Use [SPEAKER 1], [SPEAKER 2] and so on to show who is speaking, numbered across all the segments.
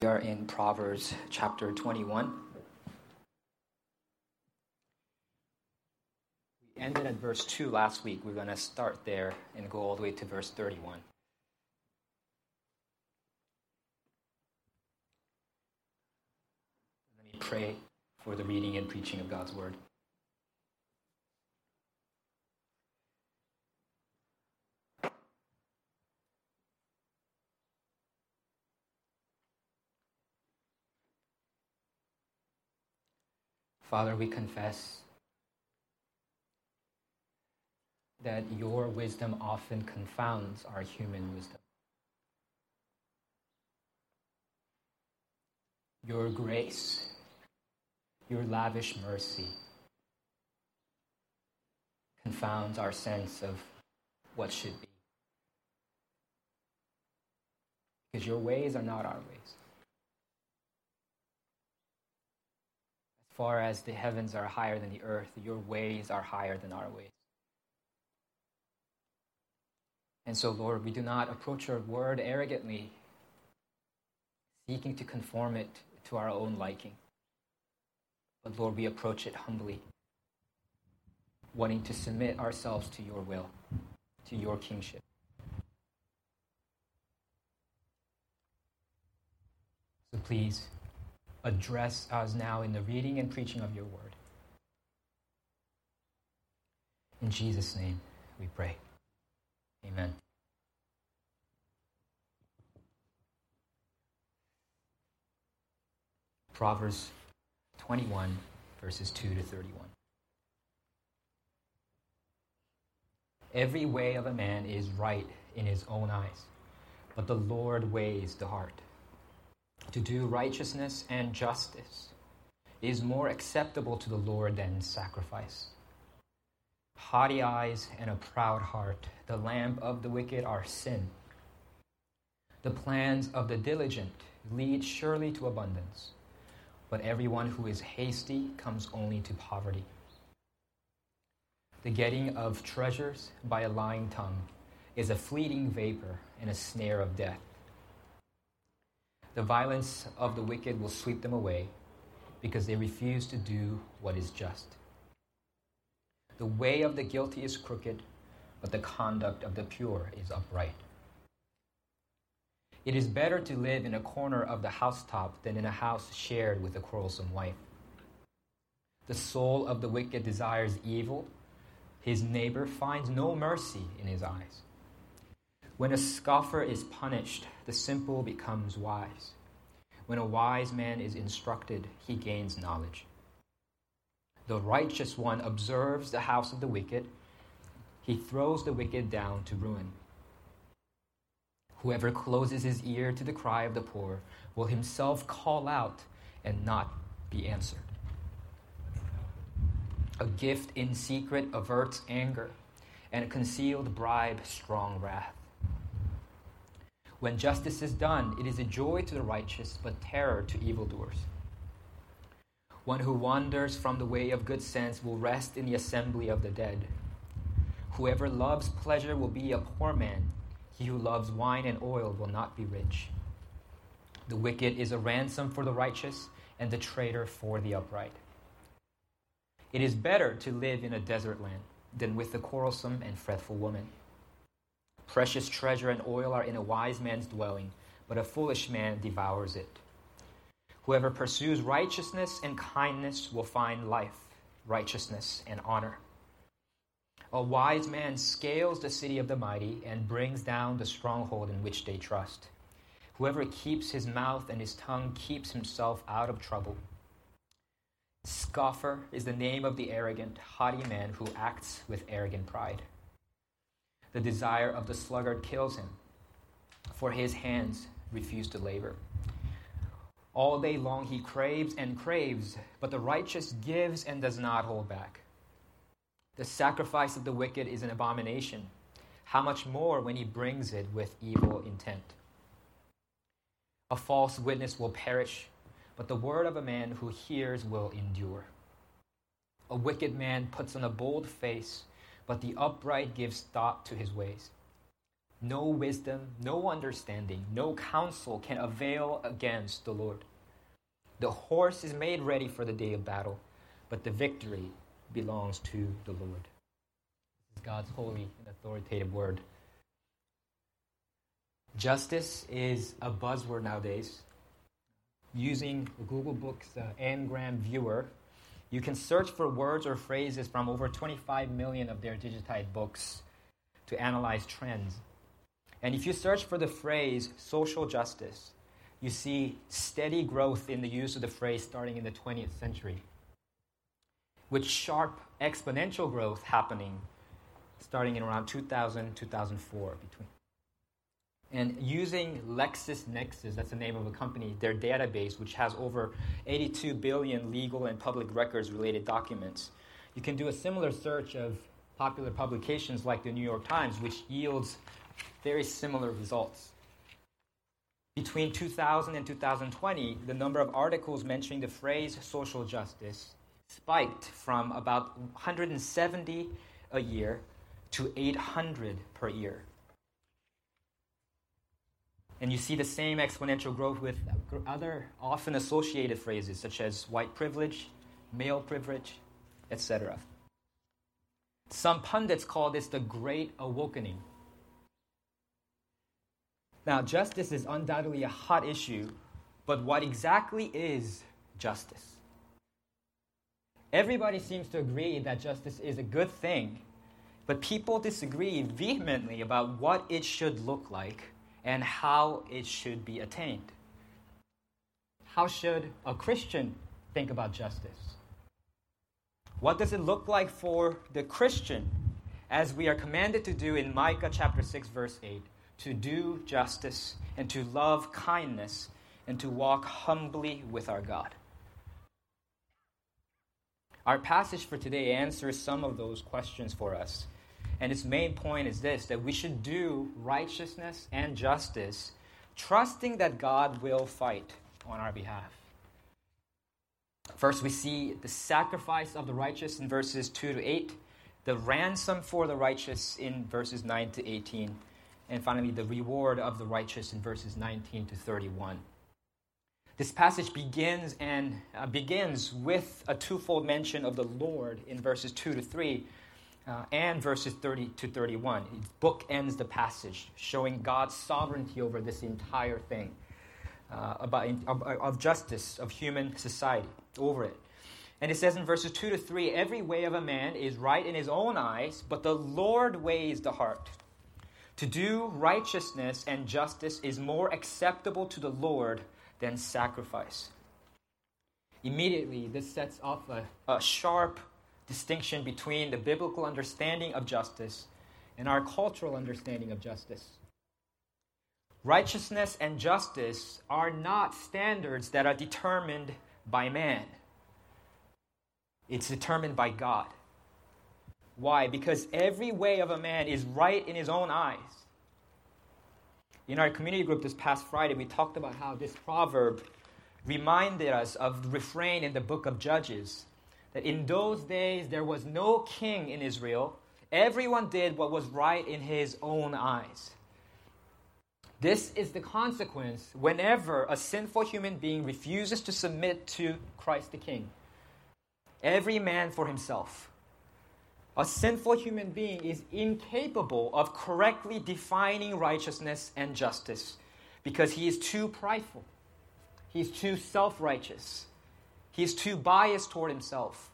[SPEAKER 1] We are in Proverbs chapter 21. We ended at verse 2 last week. We're going to start there and go all the way to verse 31. Let me pray for the reading and preaching of God's word. Father, we confess that your wisdom often confounds our human wisdom. Your grace, your lavish mercy confounds our sense of what should be. Because your ways are not our ways. Far as the heavens are higher than the earth, your ways are higher than our ways. And so, Lord, we do not approach your word arrogantly, seeking to conform it to our own liking. But, Lord, we approach it humbly, wanting to submit ourselves to your will, to your kingship. So, please address us now in the reading and preaching of your word. In Jesus' name we pray. Amen. Proverbs 21, verses 2 to 31. Every way of a man is right in his own eyes, but the Lord weighs the heart to do righteousness and justice is more acceptable to the Lord than sacrifice. Haughty eyes and a proud heart, the lamp of the wicked are sin. The plans of the diligent lead surely to abundance, but everyone who is hasty comes only to poverty. The getting of treasures by a lying tongue is a fleeting vapor and a snare of death. The violence of the wicked will sweep them away because they refuse to do what is just. The way of the guilty is crooked, but the conduct of the pure is upright. It is better to live in a corner of the housetop than in a house shared with a quarrelsome wife. The soul of the wicked desires evil, his neighbor finds no mercy in his eyes. When a scoffer is punished, the simple becomes wise. When a wise man is instructed, he gains knowledge. The righteous one observes the house of the wicked, he throws the wicked down to ruin. Whoever closes his ear to the cry of the poor will himself call out and not be answered. A gift in secret averts anger, and a concealed bribe strong wrath. When justice is done, it is a joy to the righteous, but terror to evildoers. One who wanders from the way of good sense will rest in the assembly of the dead. Whoever loves pleasure will be a poor man. He who loves wine and oil will not be rich. The wicked is a ransom for the righteous, and the traitor for the upright. It is better to live in a desert land than with a quarrelsome and fretful woman. Precious treasure and oil are in a wise man's dwelling, but a foolish man devours it. Whoever pursues righteousness and kindness will find life, righteousness, and honor. A wise man scales the city of the mighty and brings down the stronghold in which they trust. Whoever keeps his mouth and his tongue keeps himself out of trouble. Scoffer is the name of the arrogant, haughty man who acts with arrogant pride. The mm-hmm. desire of the sluggard kills him, for his hands refuse to labor. All day long he craves and craves, but the righteous gives and does not hold back. The sacrifice of the wicked is an abomination. How much more when he brings it with evil intent? A false witness will perish, but the word of a man who hears will endure. A wicked man puts on a bold face but the upright gives thought to his ways. No wisdom, no understanding, no counsel can avail against the Lord. The horse is made ready for the day of battle, but the victory belongs to the Lord. This is God's holy and authoritative word. Justice is a buzzword nowadays. Using Google Books uh, Ngram Viewer, you can search for words or phrases from over 25 million of their digitized books to analyze trends. And if you search for the phrase social justice, you see steady growth in the use of the phrase starting in the 20th century, with sharp exponential growth happening starting in around 2000 2004 between and using LexisNexis, that's the name of a company, their database, which has over 82 billion legal and public records related documents, you can do a similar search of popular publications like the New York Times, which yields very similar results. Between 2000 and 2020, the number of articles mentioning the phrase social justice spiked from about 170 a year to 800 per year. And you see the same exponential growth with other often associated phrases such as white privilege, male privilege, etc. Some pundits call this the Great Awakening. Now, justice is undoubtedly a hot issue, but what exactly is justice? Everybody seems to agree that justice is a good thing, but people disagree vehemently about what it should look like and how it should be attained. How should a Christian think about justice? What does it look like for the Christian as we are commanded to do in Micah chapter 6 verse 8 to do justice and to love kindness and to walk humbly with our God? Our passage for today answers some of those questions for us and its main point is this that we should do righteousness and justice, trusting that God will fight on our behalf. First, we see the sacrifice of the righteous in verses 2 to 8, the ransom for the righteous in verses 9 to 18, and finally, the reward of the righteous in verses 19 to 31. This passage begins and uh, begins with a twofold mention of the Lord in verses 2 to 3, uh, and verses 30 to 31. It bookends the passage, showing God's sovereignty over this entire thing, uh, about, of, of justice of human society, over it. And it says in verses 2 to 3 every way of a man is right in his own eyes, but the Lord weighs the heart. To do righteousness and justice is more acceptable to the Lord than sacrifice. Immediately, this sets off a, a sharp distinction between the biblical understanding of justice and our cultural understanding of justice. Righteousness and justice are not standards that are determined by man. It's determined by God. Why? Because every way of a man is right in his own eyes. In our community group this past Friday, we talked about how this proverb reminded us of the refrain in the book of Judges that in those days there was no king in Israel. Everyone did what was right in his own eyes. This is the consequence whenever a sinful human being refuses to submit to Christ the King. Every man for himself. A sinful human being is incapable of correctly defining righteousness and justice because he is too prideful. He's too self righteous. He is too biased toward himself.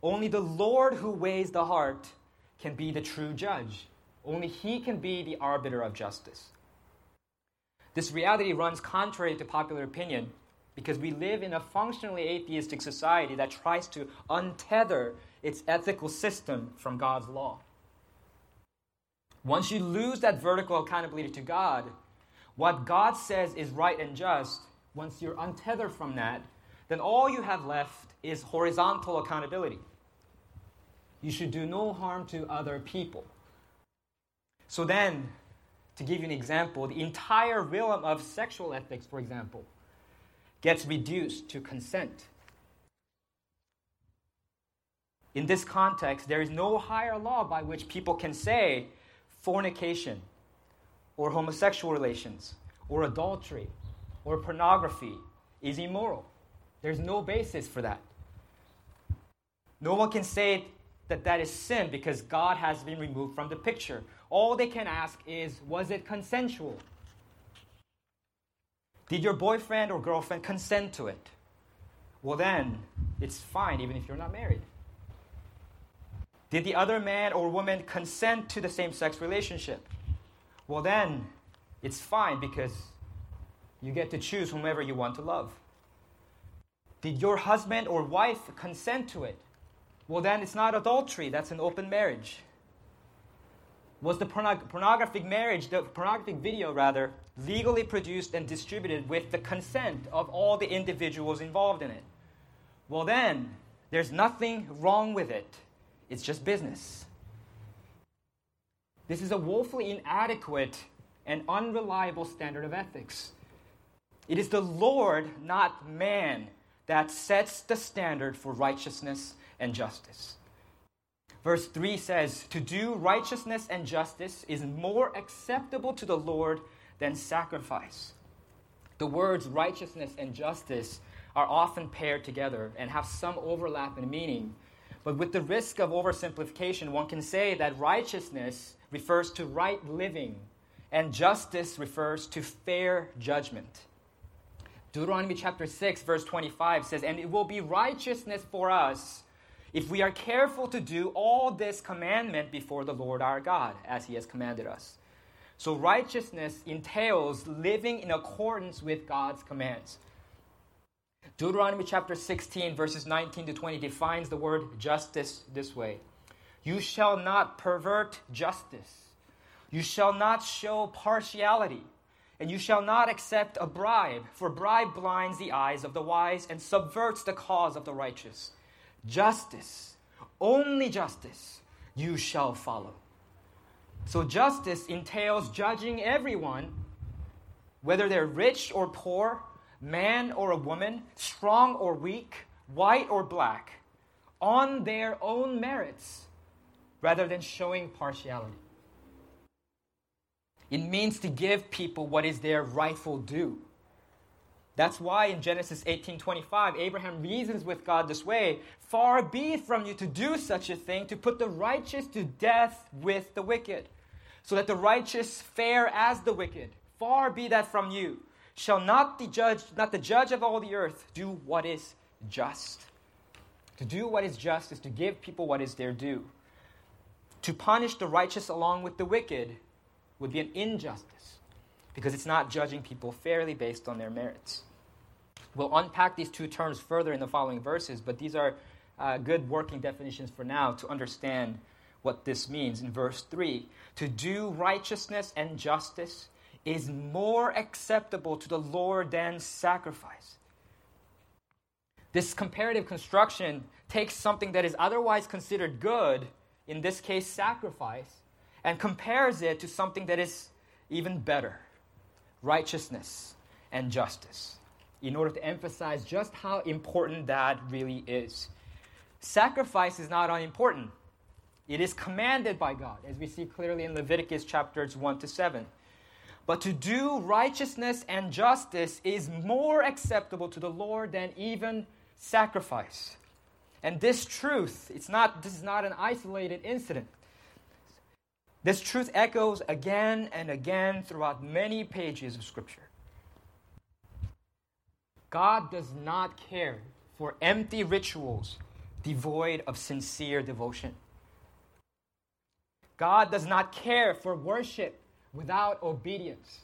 [SPEAKER 1] Only the Lord who weighs the heart can be the true judge. Only He can be the arbiter of justice. This reality runs contrary to popular opinion because we live in a functionally atheistic society that tries to untether its ethical system from God's law. Once you lose that vertical accountability to God, what God says is right and just, once you're untethered from that, then all you have left is horizontal accountability. You should do no harm to other people. So then, to give you an example, the entire realm of sexual ethics, for example, gets reduced to consent. In this context, there is no higher law by which people can say fornication or homosexual relations or adultery or pornography is immoral. There's no basis for that. No one can say that that is sin because God has been removed from the picture. All they can ask is, was it consensual? Did your boyfriend or girlfriend consent to it? Well, then it's fine, even if you're not married. Did the other man or woman consent to the same sex relationship? Well, then it's fine because you get to choose whomever you want to love. Did your husband or wife consent to it? Well, then it's not adultery, that's an open marriage. Was the pornog- pornographic marriage, the pornographic video rather, legally produced and distributed with the consent of all the individuals involved in it? Well, then, there's nothing wrong with it. It's just business. This is a woefully inadequate and unreliable standard of ethics. It is the Lord, not man, that sets the standard for righteousness and justice. Verse 3 says, To do righteousness and justice is more acceptable to the Lord than sacrifice. The words righteousness and justice are often paired together and have some overlap in meaning. But with the risk of oversimplification, one can say that righteousness refers to right living and justice refers to fair judgment. Deuteronomy chapter 6, verse 25 says, And it will be righteousness for us if we are careful to do all this commandment before the Lord our God, as he has commanded us. So, righteousness entails living in accordance with God's commands. Deuteronomy chapter 16, verses 19 to 20 defines the word justice this way You shall not pervert justice, you shall not show partiality. And you shall not accept a bribe, for bribe blinds the eyes of the wise and subverts the cause of the righteous. Justice, only justice, you shall follow. So, justice entails judging everyone, whether they're rich or poor, man or a woman, strong or weak, white or black, on their own merits, rather than showing partiality. It means to give people what is their rightful due. That's why in Genesis 18:25 Abraham reasons with God this way, far be it from you to do such a thing to put the righteous to death with the wicked, so that the righteous fare as the wicked. Far be that from you. Shall not the judge not the judge of all the earth do what is just? To do what is just is to give people what is their due. To punish the righteous along with the wicked would be an injustice because it's not judging people fairly based on their merits. We'll unpack these two terms further in the following verses, but these are uh, good working definitions for now to understand what this means. In verse 3, to do righteousness and justice is more acceptable to the Lord than sacrifice. This comparative construction takes something that is otherwise considered good, in this case, sacrifice, and compares it to something that is even better righteousness and justice in order to emphasize just how important that really is. Sacrifice is not unimportant. It is commanded by God, as we see clearly in Leviticus chapters 1 to 7. But to do righteousness and justice is more acceptable to the Lord than even sacrifice. And this truth, it's not, this is not an isolated incident. This truth echoes again and again throughout many pages of Scripture. God does not care for empty rituals devoid of sincere devotion. God does not care for worship without obedience.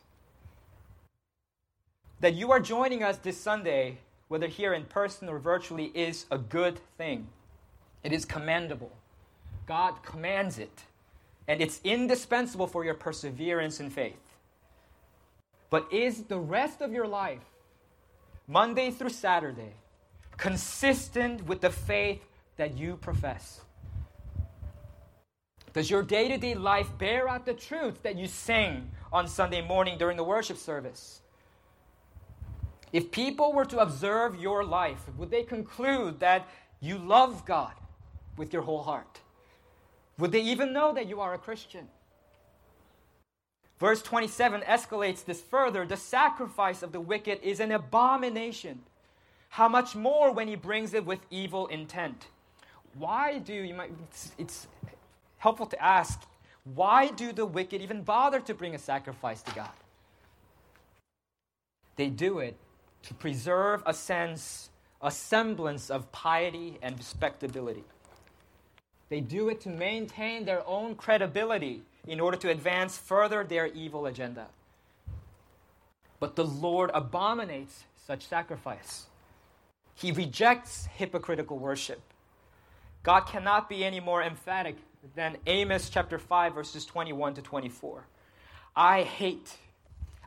[SPEAKER 1] That you are joining us this Sunday, whether here in person or virtually, is a good thing. It is commendable. God commands it and it's indispensable for your perseverance in faith. But is the rest of your life, Monday through Saturday, consistent with the faith that you profess? Does your day to day life bear out the truth that you sing on Sunday morning during the worship service? If people were to observe your life, would they conclude that you love God with your whole heart? Would they even know that you are a Christian? Verse 27 escalates this further. The sacrifice of the wicked is an abomination. How much more when he brings it with evil intent? Why do you might it's, it's helpful to ask why do the wicked even bother to bring a sacrifice to God? They do it to preserve a sense, a semblance of piety and respectability. They do it to maintain their own credibility in order to advance further their evil agenda. But the Lord abominates such sacrifice. He rejects hypocritical worship. God cannot be any more emphatic than Amos chapter 5, verses 21 to 24. I hate,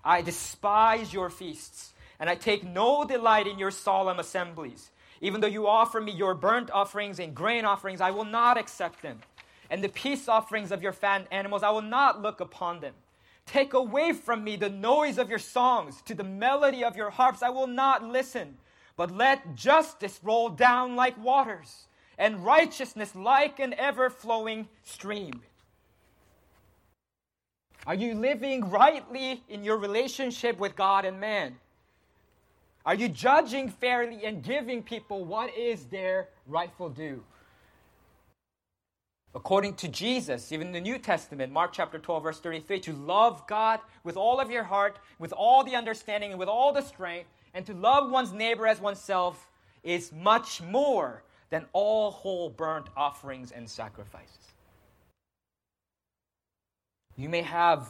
[SPEAKER 1] I despise your feasts, and I take no delight in your solemn assemblies. Even though you offer me your burnt offerings and grain offerings, I will not accept them. And the peace offerings of your fat animals, I will not look upon them. Take away from me the noise of your songs. To the melody of your harps, I will not listen. But let justice roll down like waters, and righteousness like an ever flowing stream. Are you living rightly in your relationship with God and man? Are you judging fairly and giving people what is their rightful due? According to Jesus, even in the New Testament, Mark chapter 12, verse 33, to love God with all of your heart, with all the understanding, and with all the strength, and to love one's neighbor as oneself is much more than all whole burnt offerings and sacrifices. You may have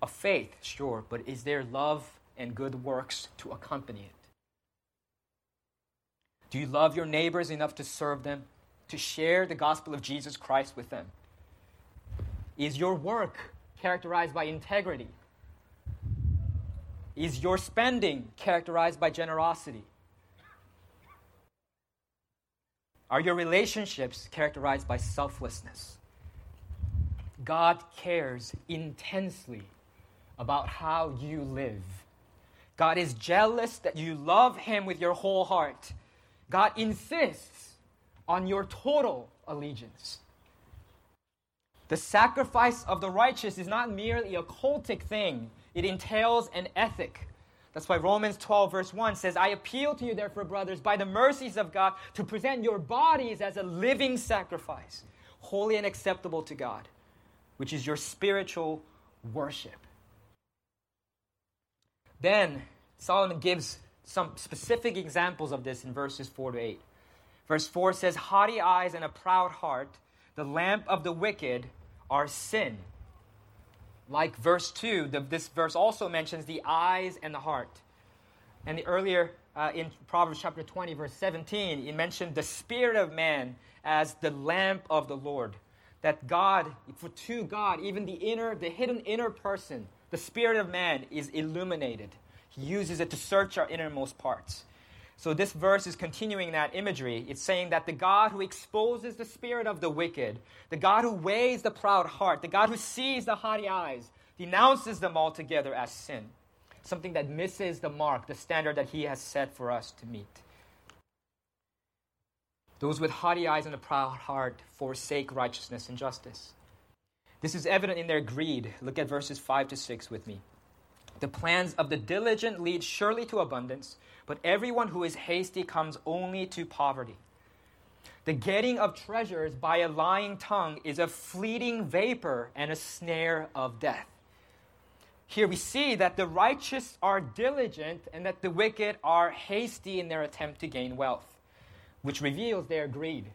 [SPEAKER 1] a faith, sure, but is there love and good works to accompany it? Do you love your neighbors enough to serve them, to share the gospel of Jesus Christ with them? Is your work characterized by integrity? Is your spending characterized by generosity? Are your relationships characterized by selflessness? God cares intensely about how you live. God is jealous that you love Him with your whole heart. God insists on your total allegiance. The sacrifice of the righteous is not merely a cultic thing, it entails an ethic. That's why Romans 12, verse 1 says, I appeal to you, therefore, brothers, by the mercies of God, to present your bodies as a living sacrifice, holy and acceptable to God, which is your spiritual worship. Then Solomon gives some specific examples of this in verses 4 to 8. Verse 4 says, Haughty eyes and a proud heart, the lamp of the wicked, are sin. Like verse 2, the, this verse also mentions the eyes and the heart. And the earlier uh, in Proverbs chapter 20, verse 17, it mentioned the spirit of man as the lamp of the Lord. That God, for to God, even the inner, the hidden inner person, the spirit of man is illuminated. He uses it to search our innermost parts. So this verse is continuing that imagery. It's saying that the God who exposes the spirit of the wicked, the God who weighs the proud heart, the God who sees the haughty eyes, denounces them altogether as sin. Something that misses the mark, the standard that he has set for us to meet. Those with haughty eyes and a proud heart forsake righteousness and justice. This is evident in their greed. Look at verses 5 to 6 with me. The plans of the diligent lead surely to abundance, but everyone who is hasty comes only to poverty. The getting of treasures by a lying tongue is a fleeting vapor and a snare of death. Here we see that the righteous are diligent and that the wicked are hasty in their attempt to gain wealth, which reveals their greed.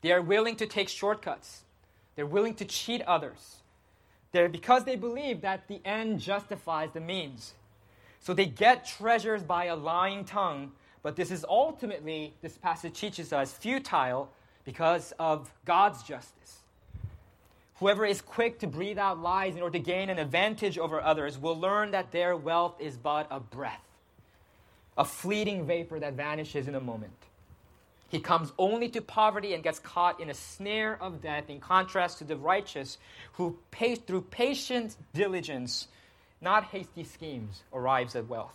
[SPEAKER 1] They are willing to take shortcuts, they're willing to cheat others. They're, because they believe that the end justifies the means. So they get treasures by a lying tongue, but this is ultimately, this passage teaches us, futile because of God's justice. Whoever is quick to breathe out lies in order to gain an advantage over others will learn that their wealth is but a breath, a fleeting vapor that vanishes in a moment. He comes only to poverty and gets caught in a snare of death, in contrast to the righteous who, through patient diligence, not hasty schemes, arrives at wealth.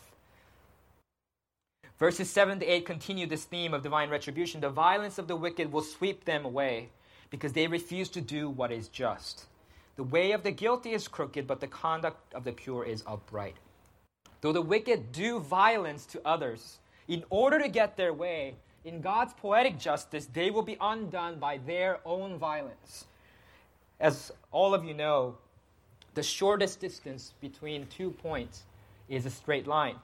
[SPEAKER 1] Verses 7 to 8 continue this theme of divine retribution. The violence of the wicked will sweep them away because they refuse to do what is just. The way of the guilty is crooked, but the conduct of the pure is upright. Though the wicked do violence to others in order to get their way, in God's poetic justice, they will be undone by their own violence. As all of you know, the shortest distance between two points is a straight line.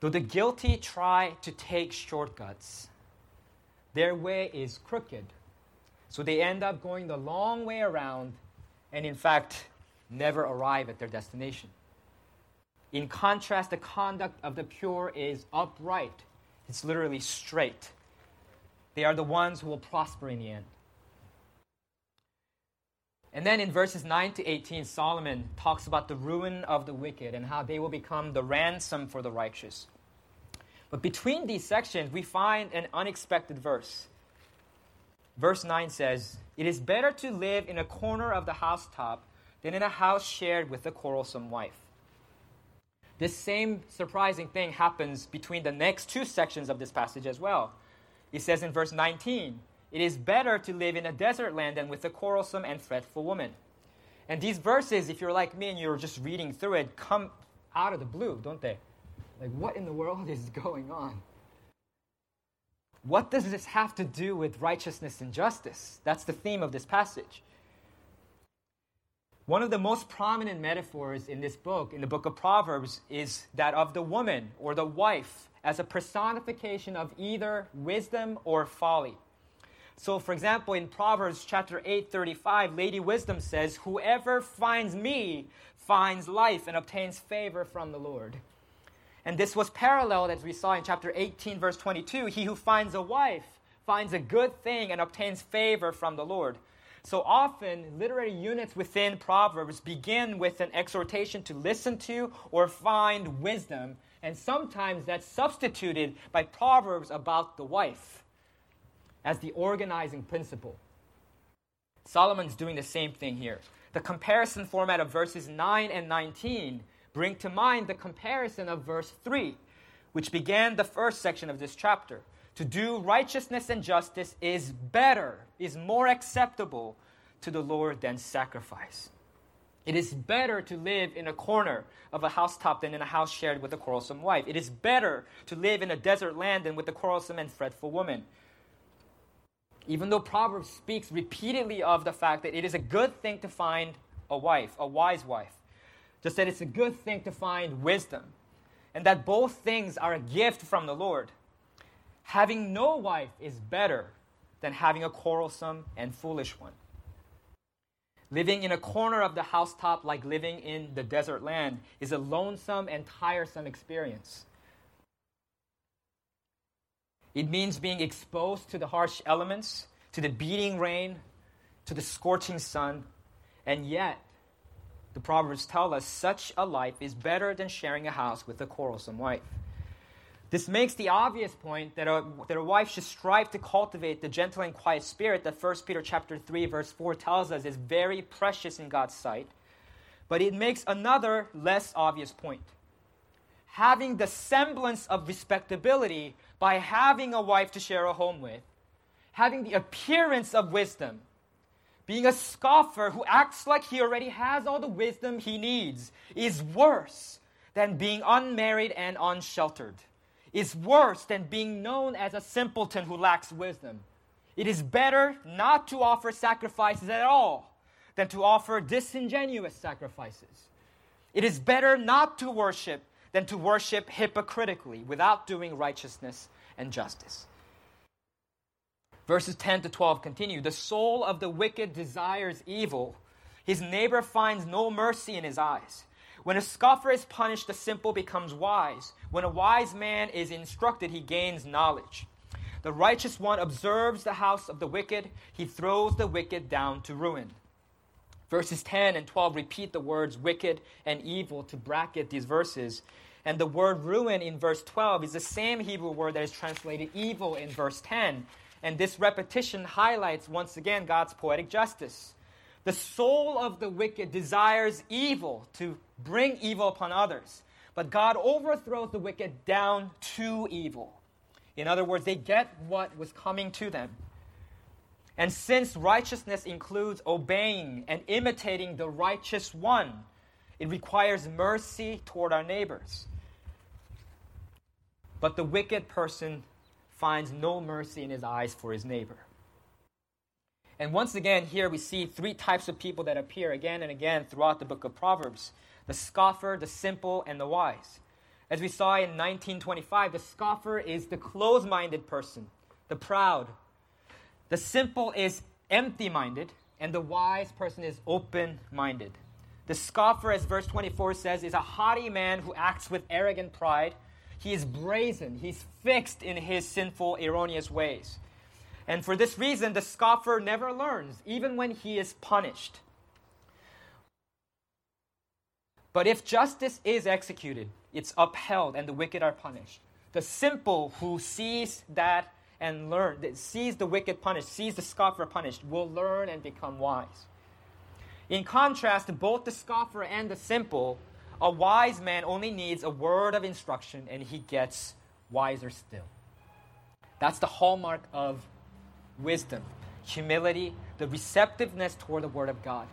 [SPEAKER 1] Though the guilty try to take shortcuts, their way is crooked. So they end up going the long way around and, in fact, never arrive at their destination. In contrast, the conduct of the pure is upright, it's literally straight. They are the ones who will prosper in the end. And then in verses 9 to 18, Solomon talks about the ruin of the wicked and how they will become the ransom for the righteous. But between these sections, we find an unexpected verse. Verse 9 says, It is better to live in a corner of the housetop than in a house shared with a quarrelsome wife. This same surprising thing happens between the next two sections of this passage as well. It says in verse 19, It is better to live in a desert land than with a quarrelsome and fretful woman. And these verses, if you're like me and you're just reading through it, come out of the blue, don't they? Like, what in the world is going on? What does this have to do with righteousness and justice? That's the theme of this passage. One of the most prominent metaphors in this book, in the book of Proverbs, is that of the woman or the wife as a personification of either wisdom or folly. So, for example, in Proverbs chapter 8, 35, Lady Wisdom says, Whoever finds me finds life and obtains favor from the Lord. And this was paralleled, as we saw in chapter 18, verse 22 He who finds a wife finds a good thing and obtains favor from the Lord. So often, literary units within Proverbs begin with an exhortation to listen to or find wisdom, and sometimes that's substituted by Proverbs about the wife as the organizing principle. Solomon's doing the same thing here. The comparison format of verses 9 and 19 bring to mind the comparison of verse 3, which began the first section of this chapter. To do righteousness and justice is better, is more acceptable to the Lord than sacrifice. It is better to live in a corner of a housetop than in a house shared with a quarrelsome wife. It is better to live in a desert land than with a quarrelsome and fretful woman. Even though Proverbs speaks repeatedly of the fact that it is a good thing to find a wife, a wise wife, just that it's a good thing to find wisdom, and that both things are a gift from the Lord. Having no wife is better than having a quarrelsome and foolish one. Living in a corner of the housetop, like living in the desert land, is a lonesome and tiresome experience. It means being exposed to the harsh elements, to the beating rain, to the scorching sun, and yet the Proverbs tell us such a life is better than sharing a house with a quarrelsome wife. This makes the obvious point that a, that a wife should strive to cultivate the gentle and quiet spirit that 1 Peter chapter 3 verse 4 tells us is very precious in God's sight. But it makes another less obvious point. Having the semblance of respectability by having a wife to share a home with, having the appearance of wisdom, being a scoffer who acts like he already has all the wisdom he needs is worse than being unmarried and unsheltered, is worse than being known as a simpleton who lacks wisdom. It is better not to offer sacrifices at all than to offer disingenuous sacrifices. It is better not to worship than to worship hypocritically without doing righteousness and justice. Verses 10 to 12 continue The soul of the wicked desires evil, his neighbor finds no mercy in his eyes. When a scoffer is punished, the simple becomes wise. When a wise man is instructed, he gains knowledge. The righteous one observes the house of the wicked, he throws the wicked down to ruin. Verses 10 and 12 repeat the words wicked and evil to bracket these verses. And the word ruin in verse 12 is the same Hebrew word that is translated evil in verse 10. And this repetition highlights once again God's poetic justice. The soul of the wicked desires evil to bring evil upon others, but God overthrows the wicked down to evil. In other words, they get what was coming to them. And since righteousness includes obeying and imitating the righteous one, it requires mercy toward our neighbors. But the wicked person finds no mercy in his eyes for his neighbor. And once again, here we see three types of people that appear again and again throughout the book of Proverbs the scoffer, the simple, and the wise. As we saw in 1925, the scoffer is the close minded person, the proud. The simple is empty minded, and the wise person is open minded. The scoffer, as verse 24 says, is a haughty man who acts with arrogant pride. He is brazen, he's fixed in his sinful, erroneous ways. And for this reason, the scoffer never learns, even when he is punished. But if justice is executed, it's upheld and the wicked are punished. The simple who sees that and learn, that sees the wicked punished, sees the scoffer punished, will learn and become wise. In contrast, to both the scoffer and the simple, a wise man only needs a word of instruction and he gets wiser still. That's the hallmark of wisdom, humility, the receptiveness toward the word of God.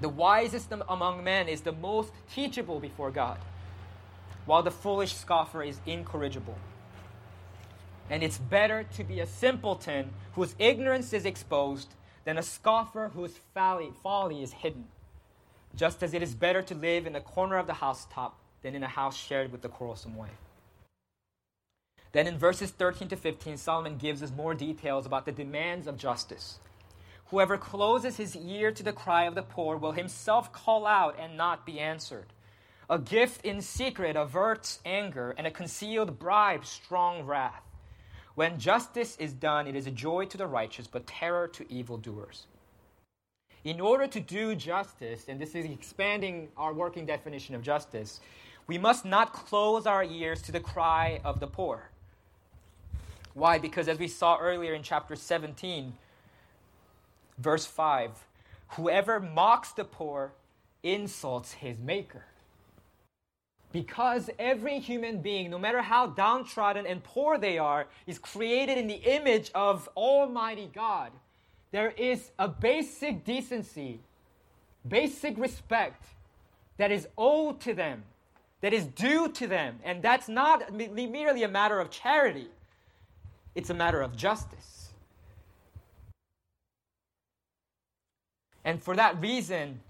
[SPEAKER 1] The wisest among men is the most teachable before God, while the foolish scoffer is incorrigible. And it's better to be a simpleton whose ignorance is exposed than a scoffer whose folly, folly is hidden. Just as it is better to live in the corner of the housetop than in a house shared with the quarrelsome wife. Then in verses 13 to 15, Solomon gives us more details about the demands of justice. Whoever closes his ear to the cry of the poor will himself call out and not be answered. A gift in secret averts anger, and a concealed bribe strong wrath. When justice is done, it is a joy to the righteous, but terror to evildoers. In order to do justice, and this is expanding our working definition of justice, we must not close our ears to the cry of the poor. Why? Because as we saw earlier in chapter 17, Verse 5 Whoever mocks the poor insults his maker. Because every human being, no matter how downtrodden and poor they are, is created in the image of Almighty God, there is a basic decency, basic respect that is owed to them, that is due to them. And that's not merely a matter of charity, it's a matter of justice. And for that reason,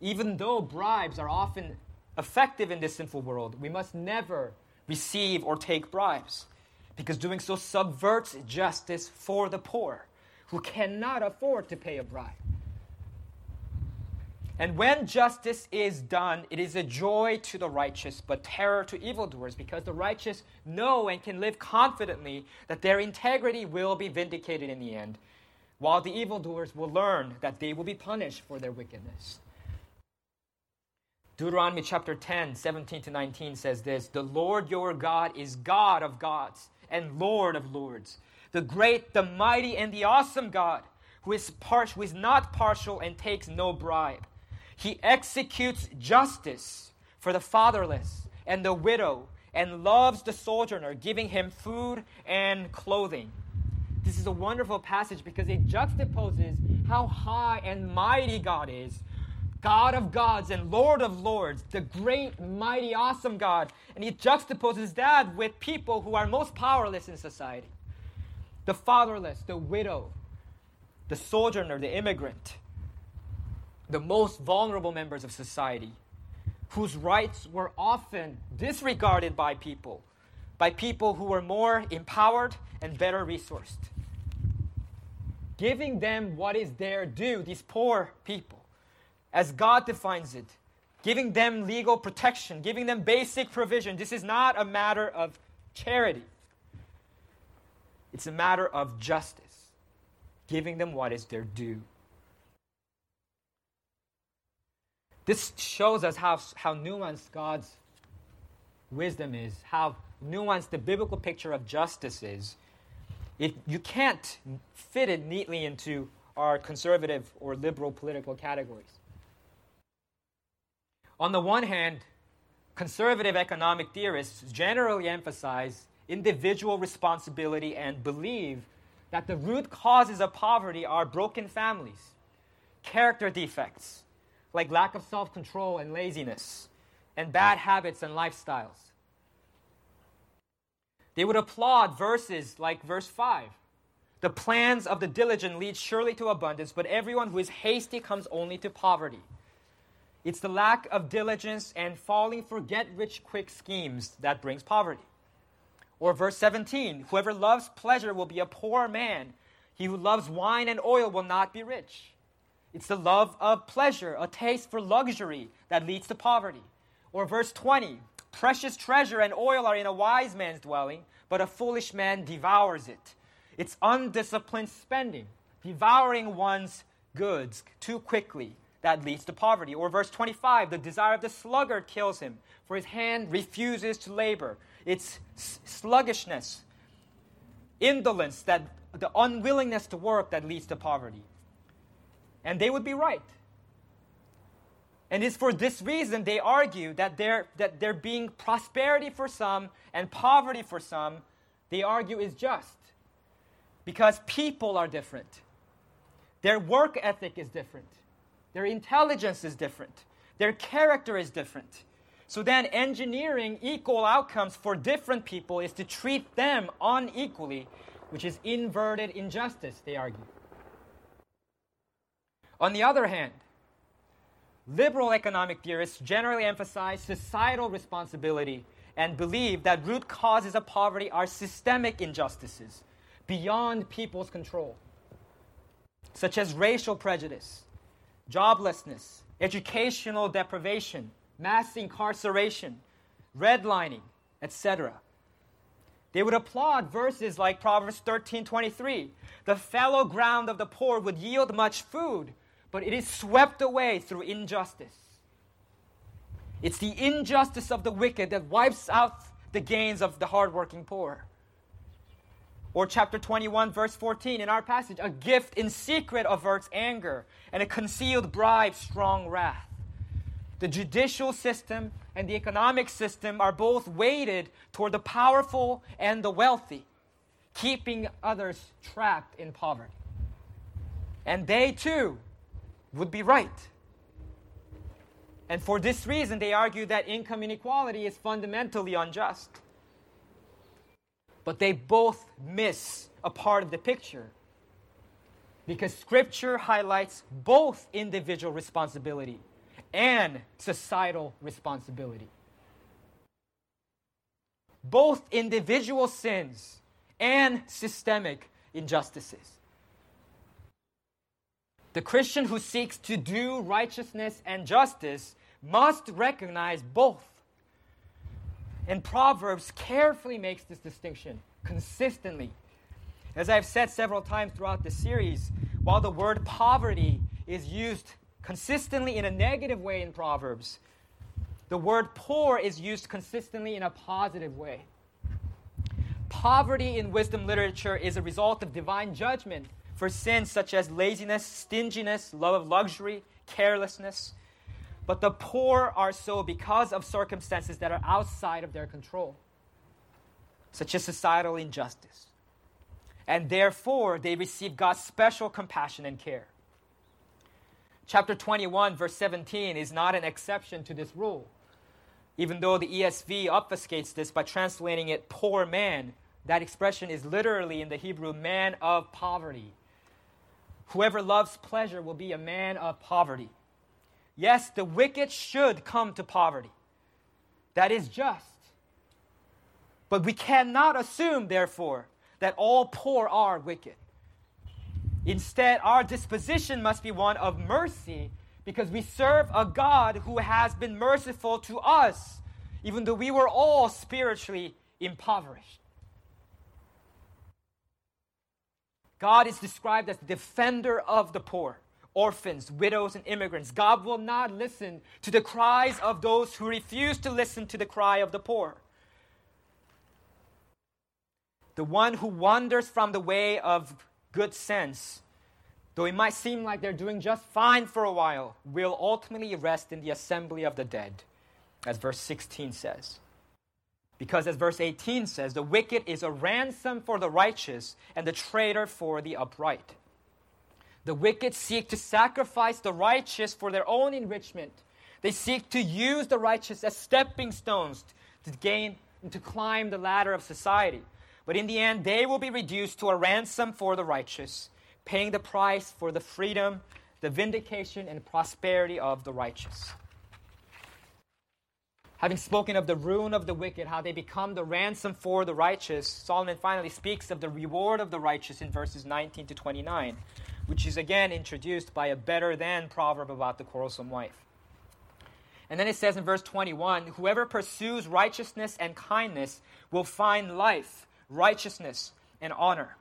[SPEAKER 1] even though bribes are often effective in this sinful world, we must never receive or take bribes because doing so subverts justice for the poor who cannot afford to pay a bribe. And when justice is done, it is a joy to the righteous, but terror to evildoers, because the righteous know and can live confidently that their integrity will be vindicated in the end, while the evildoers will learn that they will be punished for their wickedness. Deuteronomy chapter 10, 17 to 19 says this The Lord your God is God of gods and Lord of lords, the great, the mighty, and the awesome God, who is, par- who is not partial and takes no bribe. He executes justice for the fatherless and the widow and loves the sojourner, giving him food and clothing. This is a wonderful passage because it juxtaposes how high and mighty God is. God of gods and Lord of lords, the great, mighty, awesome God. And he juxtaposes that with people who are most powerless in society the fatherless, the widow, the sojourner, the immigrant, the most vulnerable members of society, whose rights were often disregarded by people by people who were more empowered and better resourced. Giving them what is their due, these poor people, as God defines it, giving them legal protection, giving them basic provision. This is not a matter of charity, it's a matter of justice, giving them what is their due. This shows us how, how nuanced God's wisdom is, how nuanced the biblical picture of justice is, if you can't fit it neatly into our conservative or liberal political categories. On the one hand, conservative economic theorists generally emphasize individual responsibility and believe that the root causes of poverty are broken families, character defects, like lack of self control and laziness, and bad habits and lifestyles. They would applaud verses like verse 5. The plans of the diligent lead surely to abundance, but everyone who is hasty comes only to poverty. It's the lack of diligence and falling for get rich quick schemes that brings poverty. Or verse 17 Whoever loves pleasure will be a poor man. He who loves wine and oil will not be rich. It's the love of pleasure, a taste for luxury that leads to poverty. Or verse 20 Precious treasure and oil are in a wise man's dwelling, but a foolish man devours it. It's undisciplined spending, devouring one's goods too quickly that leads to poverty. Or verse 25, the desire of the sluggard kills him, for his hand refuses to labor. It's sluggishness, indolence, that the unwillingness to work that leads to poverty. And they would be right. And it's for this reason they argue that there, that there being prosperity for some and poverty for some, they argue is just. Because people are different. Their work ethic is different. Their intelligence is different. Their character is different. So then, engineering equal outcomes for different people is to treat them unequally, which is inverted injustice, they argue. On the other hand, liberal economic theorists generally emphasize societal responsibility and believe that root causes of poverty are systemic injustices beyond people's control, such as racial prejudice, joblessness, educational deprivation, mass incarceration, redlining, etc. They would applaud verses like Proverbs 13:23. The fallow ground of the poor would yield much food, but it is swept away through injustice. It's the injustice of the wicked that wipes out the gains of the hardworking poor. Or chapter 21, verse 14 in our passage a gift in secret averts anger, and a concealed bribe strong wrath. The judicial system and the economic system are both weighted toward the powerful and the wealthy, keeping others trapped in poverty. And they too would be right. And for this reason, they argue that income inequality is fundamentally unjust. But they both miss a part of the picture because Scripture highlights both individual responsibility and societal responsibility. Both individual sins and systemic injustices. The Christian who seeks to do righteousness and justice must recognize both. And Proverbs carefully makes this distinction consistently. As I've said several times throughout the series, while the word poverty is used consistently in a negative way in Proverbs, the word poor is used consistently in a positive way. Poverty in wisdom literature is a result of divine judgment for sins such as laziness, stinginess, love of luxury, carelessness. But the poor are so because of circumstances that are outside of their control, such as societal injustice. And therefore, they receive God's special compassion and care. Chapter 21, verse 17, is not an exception to this rule. Even though the ESV obfuscates this by translating it poor man, that expression is literally in the Hebrew man of poverty. Whoever loves pleasure will be a man of poverty. Yes, the wicked should come to poverty. That is just. But we cannot assume, therefore, that all poor are wicked. Instead, our disposition must be one of mercy because we serve a God who has been merciful to us, even though we were all spiritually impoverished. God is described as the defender of the poor, orphans, widows, and immigrants. God will not listen to the cries of those who refuse to listen to the cry of the poor. The one who wanders from the way of good sense, though it might seem like they're doing just fine for a while, will ultimately rest in the assembly of the dead, as verse 16 says. Because as verse 18 says, the wicked is a ransom for the righteous and the traitor for the upright. The wicked seek to sacrifice the righteous for their own enrichment. They seek to use the righteous as stepping stones to gain and to climb the ladder of society. But in the end, they will be reduced to a ransom for the righteous, paying the price for the freedom, the vindication, and prosperity of the righteous. Having spoken of the ruin of the wicked, how they become the ransom for the righteous, Solomon finally speaks of the reward of the righteous in verses 19 to 29, which is again introduced by a better than proverb about the quarrelsome wife. And then it says in verse 21 Whoever pursues righteousness and kindness will find life, righteousness, and honor.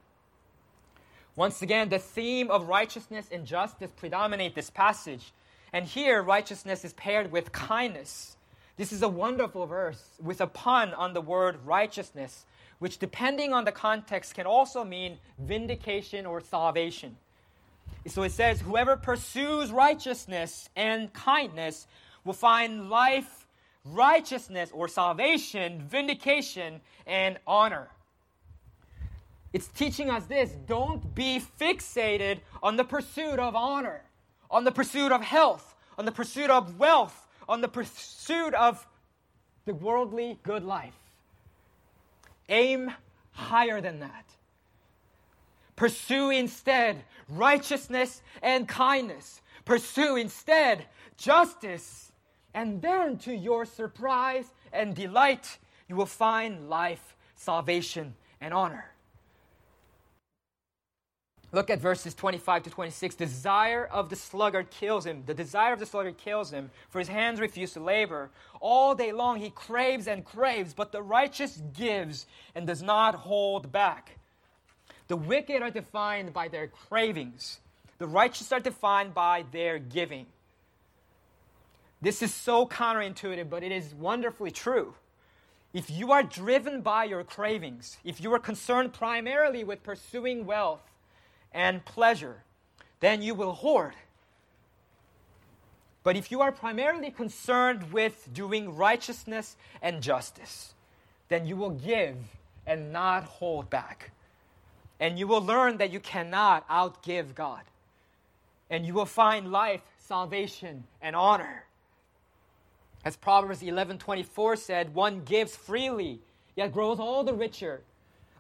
[SPEAKER 1] Once again, the theme of righteousness and justice predominate this passage. And here, righteousness is paired with kindness. This is a wonderful verse with a pun on the word righteousness, which, depending on the context, can also mean vindication or salvation. So it says, Whoever pursues righteousness and kindness will find life, righteousness, or salvation, vindication, and honor. It's teaching us this don't be fixated on the pursuit of honor, on the pursuit of health, on the pursuit of wealth, on the pursuit of the worldly good life. Aim higher than that. Pursue instead righteousness and kindness. Pursue instead justice. And then, to your surprise and delight, you will find life, salvation, and honor. Look at verses 25 to 26. Desire of the sluggard kills him. The desire of the sluggard kills him, for his hands refuse to labor. All day long he craves and craves, but the righteous gives and does not hold back. The wicked are defined by their cravings, the righteous are defined by their giving. This is so counterintuitive, but it is wonderfully true. If you are driven by your cravings, if you are concerned primarily with pursuing wealth, and pleasure, then you will hoard. But if you are primarily concerned with doing righteousness and justice, then you will give and not hold back. And you will learn that you cannot outgive God. And you will find life, salvation, and honor. As Proverbs 11:24 said, one gives freely, yet grows all the richer.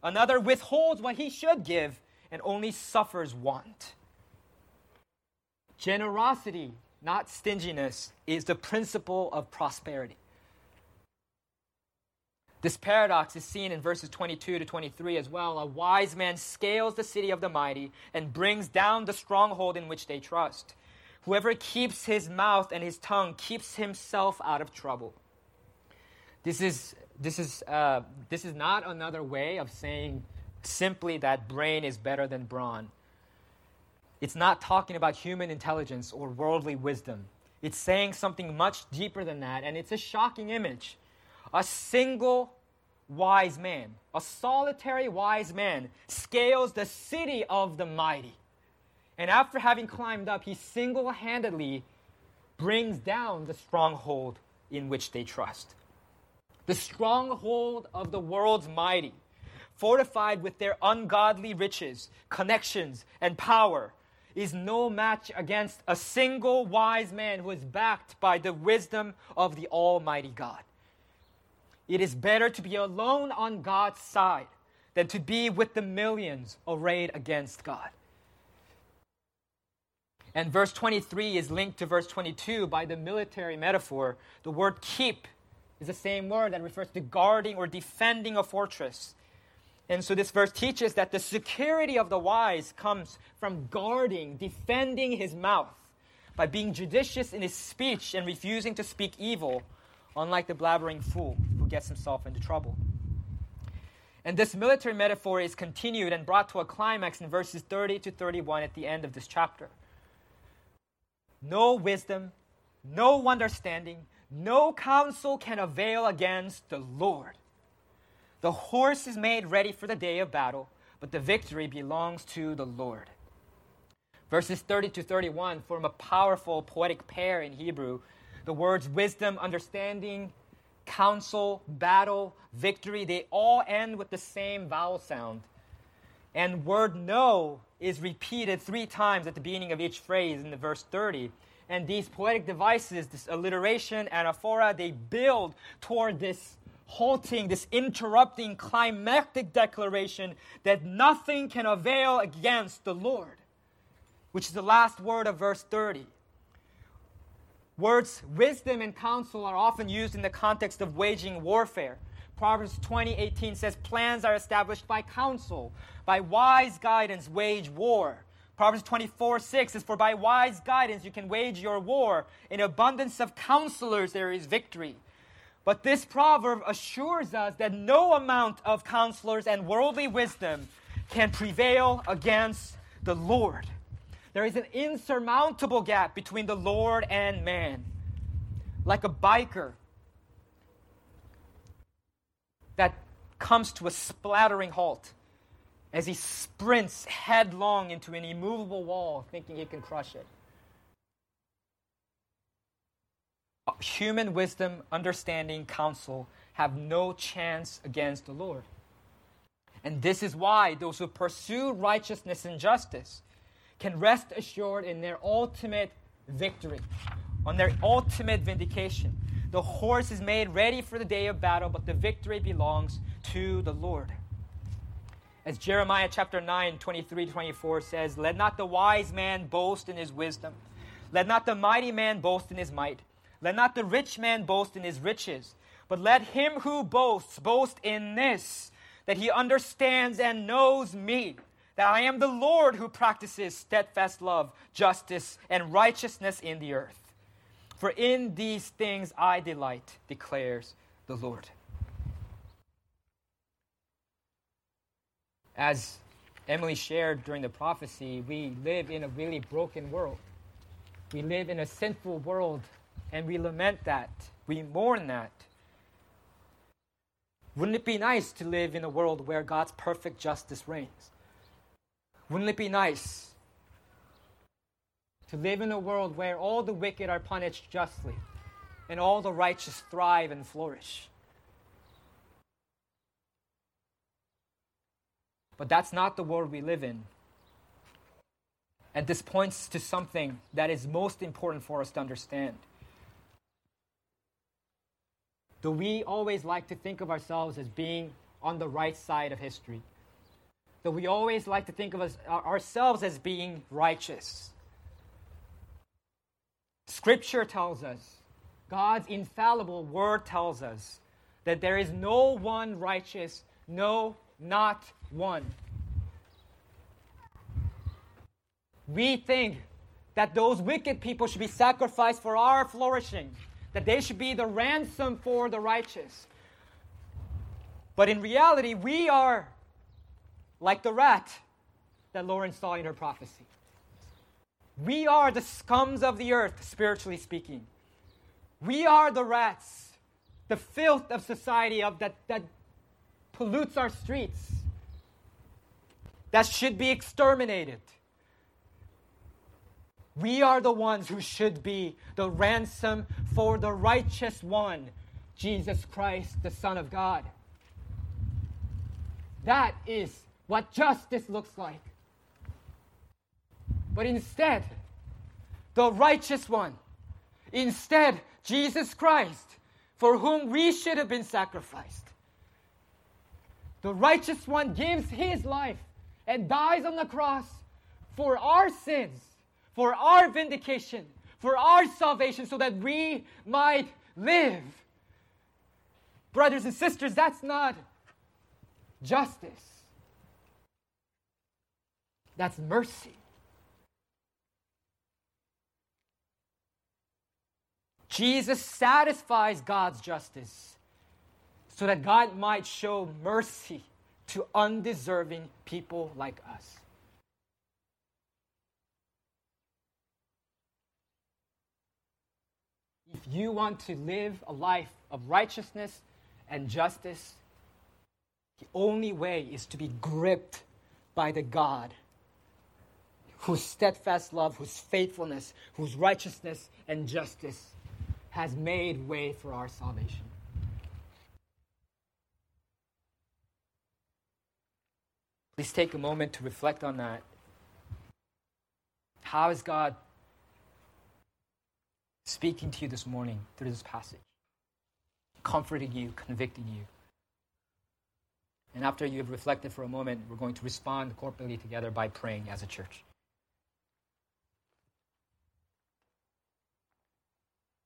[SPEAKER 1] Another withholds what he should give, and only suffers want. Generosity, not stinginess, is the principle of prosperity. This paradox is seen in verses 22 to 23 as well. A wise man scales the city of the mighty and brings down the stronghold in which they trust. Whoever keeps his mouth and his tongue keeps himself out of trouble. This is, this is, uh, this is not another way of saying simply that brain is better than brawn. It's not talking about human intelligence or worldly wisdom. It's saying something much deeper than that, and it's a shocking image. A single wise man, a solitary wise man, scales the city of the mighty. And after having climbed up, he single handedly brings down the stronghold in which they trust. The stronghold of the world's mighty fortified with their ungodly riches, connections, and power, is no match against a single wise man who is backed by the wisdom of the Almighty God. It is better to be alone on God's side than to be with the millions arrayed against God. And verse 23 is linked to verse 22 by the military metaphor. The word keep is the same word that refers to guarding or defending a fortress. And so this verse teaches that the security of the wise comes from guarding, defending his mouth by being judicious in his speech and refusing to speak evil, unlike the blabbering fool who gets himself into trouble. And this military metaphor is continued and brought to a climax in verses 30 to 31 at the end of this chapter. No wisdom, no understanding, no counsel can avail against the Lord. The horse is made ready for the day of battle, but the victory belongs to the Lord. Verses 30 to 31 form a powerful poetic pair in Hebrew. The words wisdom, understanding, counsel, battle, victory, they all end with the same vowel sound. And word no is repeated three times at the beginning of each phrase in the verse 30. And these poetic devices, this alliteration, and anaphora, they build toward this halting, this interrupting climactic declaration that nothing can avail against the Lord, which is the last word of verse 30. Words wisdom and counsel are often used in the context of waging warfare. Proverbs 20:18 says plans are established by counsel, by wise guidance wage war. Proverbs 24 6 says, For by wise guidance you can wage your war. In abundance of counselors there is victory. But this proverb assures us that no amount of counselors and worldly wisdom can prevail against the Lord. There is an insurmountable gap between the Lord and man. Like a biker that comes to a splattering halt as he sprints headlong into an immovable wall, thinking he can crush it. Human wisdom, understanding, counsel have no chance against the Lord. And this is why those who pursue righteousness and justice can rest assured in their ultimate victory, on their ultimate vindication. The horse is made ready for the day of battle, but the victory belongs to the Lord. As Jeremiah chapter 9, 23 24 says, Let not the wise man boast in his wisdom, let not the mighty man boast in his might, let not the rich man boast in his riches, but let him who boasts boast in this, that he understands and knows me that I am the Lord who practices steadfast love, justice, and righteousness in the earth. For in these things I delight, declares the Lord. As Emily shared during the prophecy, we live in a really broken world. We live in a sinful world, and we lament that. We mourn that. Wouldn't it be nice to live in a world where God's perfect justice reigns? Wouldn't it be nice to live in a world where all the wicked are punished justly and all the righteous thrive and flourish? But that's not the world we live in. And this points to something that is most important for us to understand. Do we always like to think of ourselves as being on the right side of history? that we always like to think of us, ourselves as being righteous. Scripture tells us, God's infallible word tells us, that there is no one righteous, no, not one. We think that those wicked people should be sacrificed for our flourishing, that they should be the ransom for the righteous. But in reality, we are like the rat that Lauren saw in her prophecy. We are the scums of the earth, spiritually speaking. We are the rats, the filth of society of that, that pollutes our streets, that should be exterminated. We are the ones who should be the ransom for the righteous one, Jesus Christ, the Son of God. That is what justice looks like. But instead, the righteous one, instead, Jesus Christ, for whom we should have been sacrificed. The righteous one gives his life and dies on the cross for our sins, for our vindication, for our salvation, so that we might live. Brothers and sisters, that's not justice. That's mercy. Jesus satisfies God's justice so that God might show mercy to undeserving people like us. you want to live a life of righteousness and justice, the only way is to be gripped by the God whose steadfast love, whose faithfulness, whose righteousness and justice has made way for our salvation. Please take a moment to reflect on that. How is God speaking to you this morning through this passage? Comforting you, convicting you. And after you have reflected for a moment, we're going to respond corporately together by praying as a church.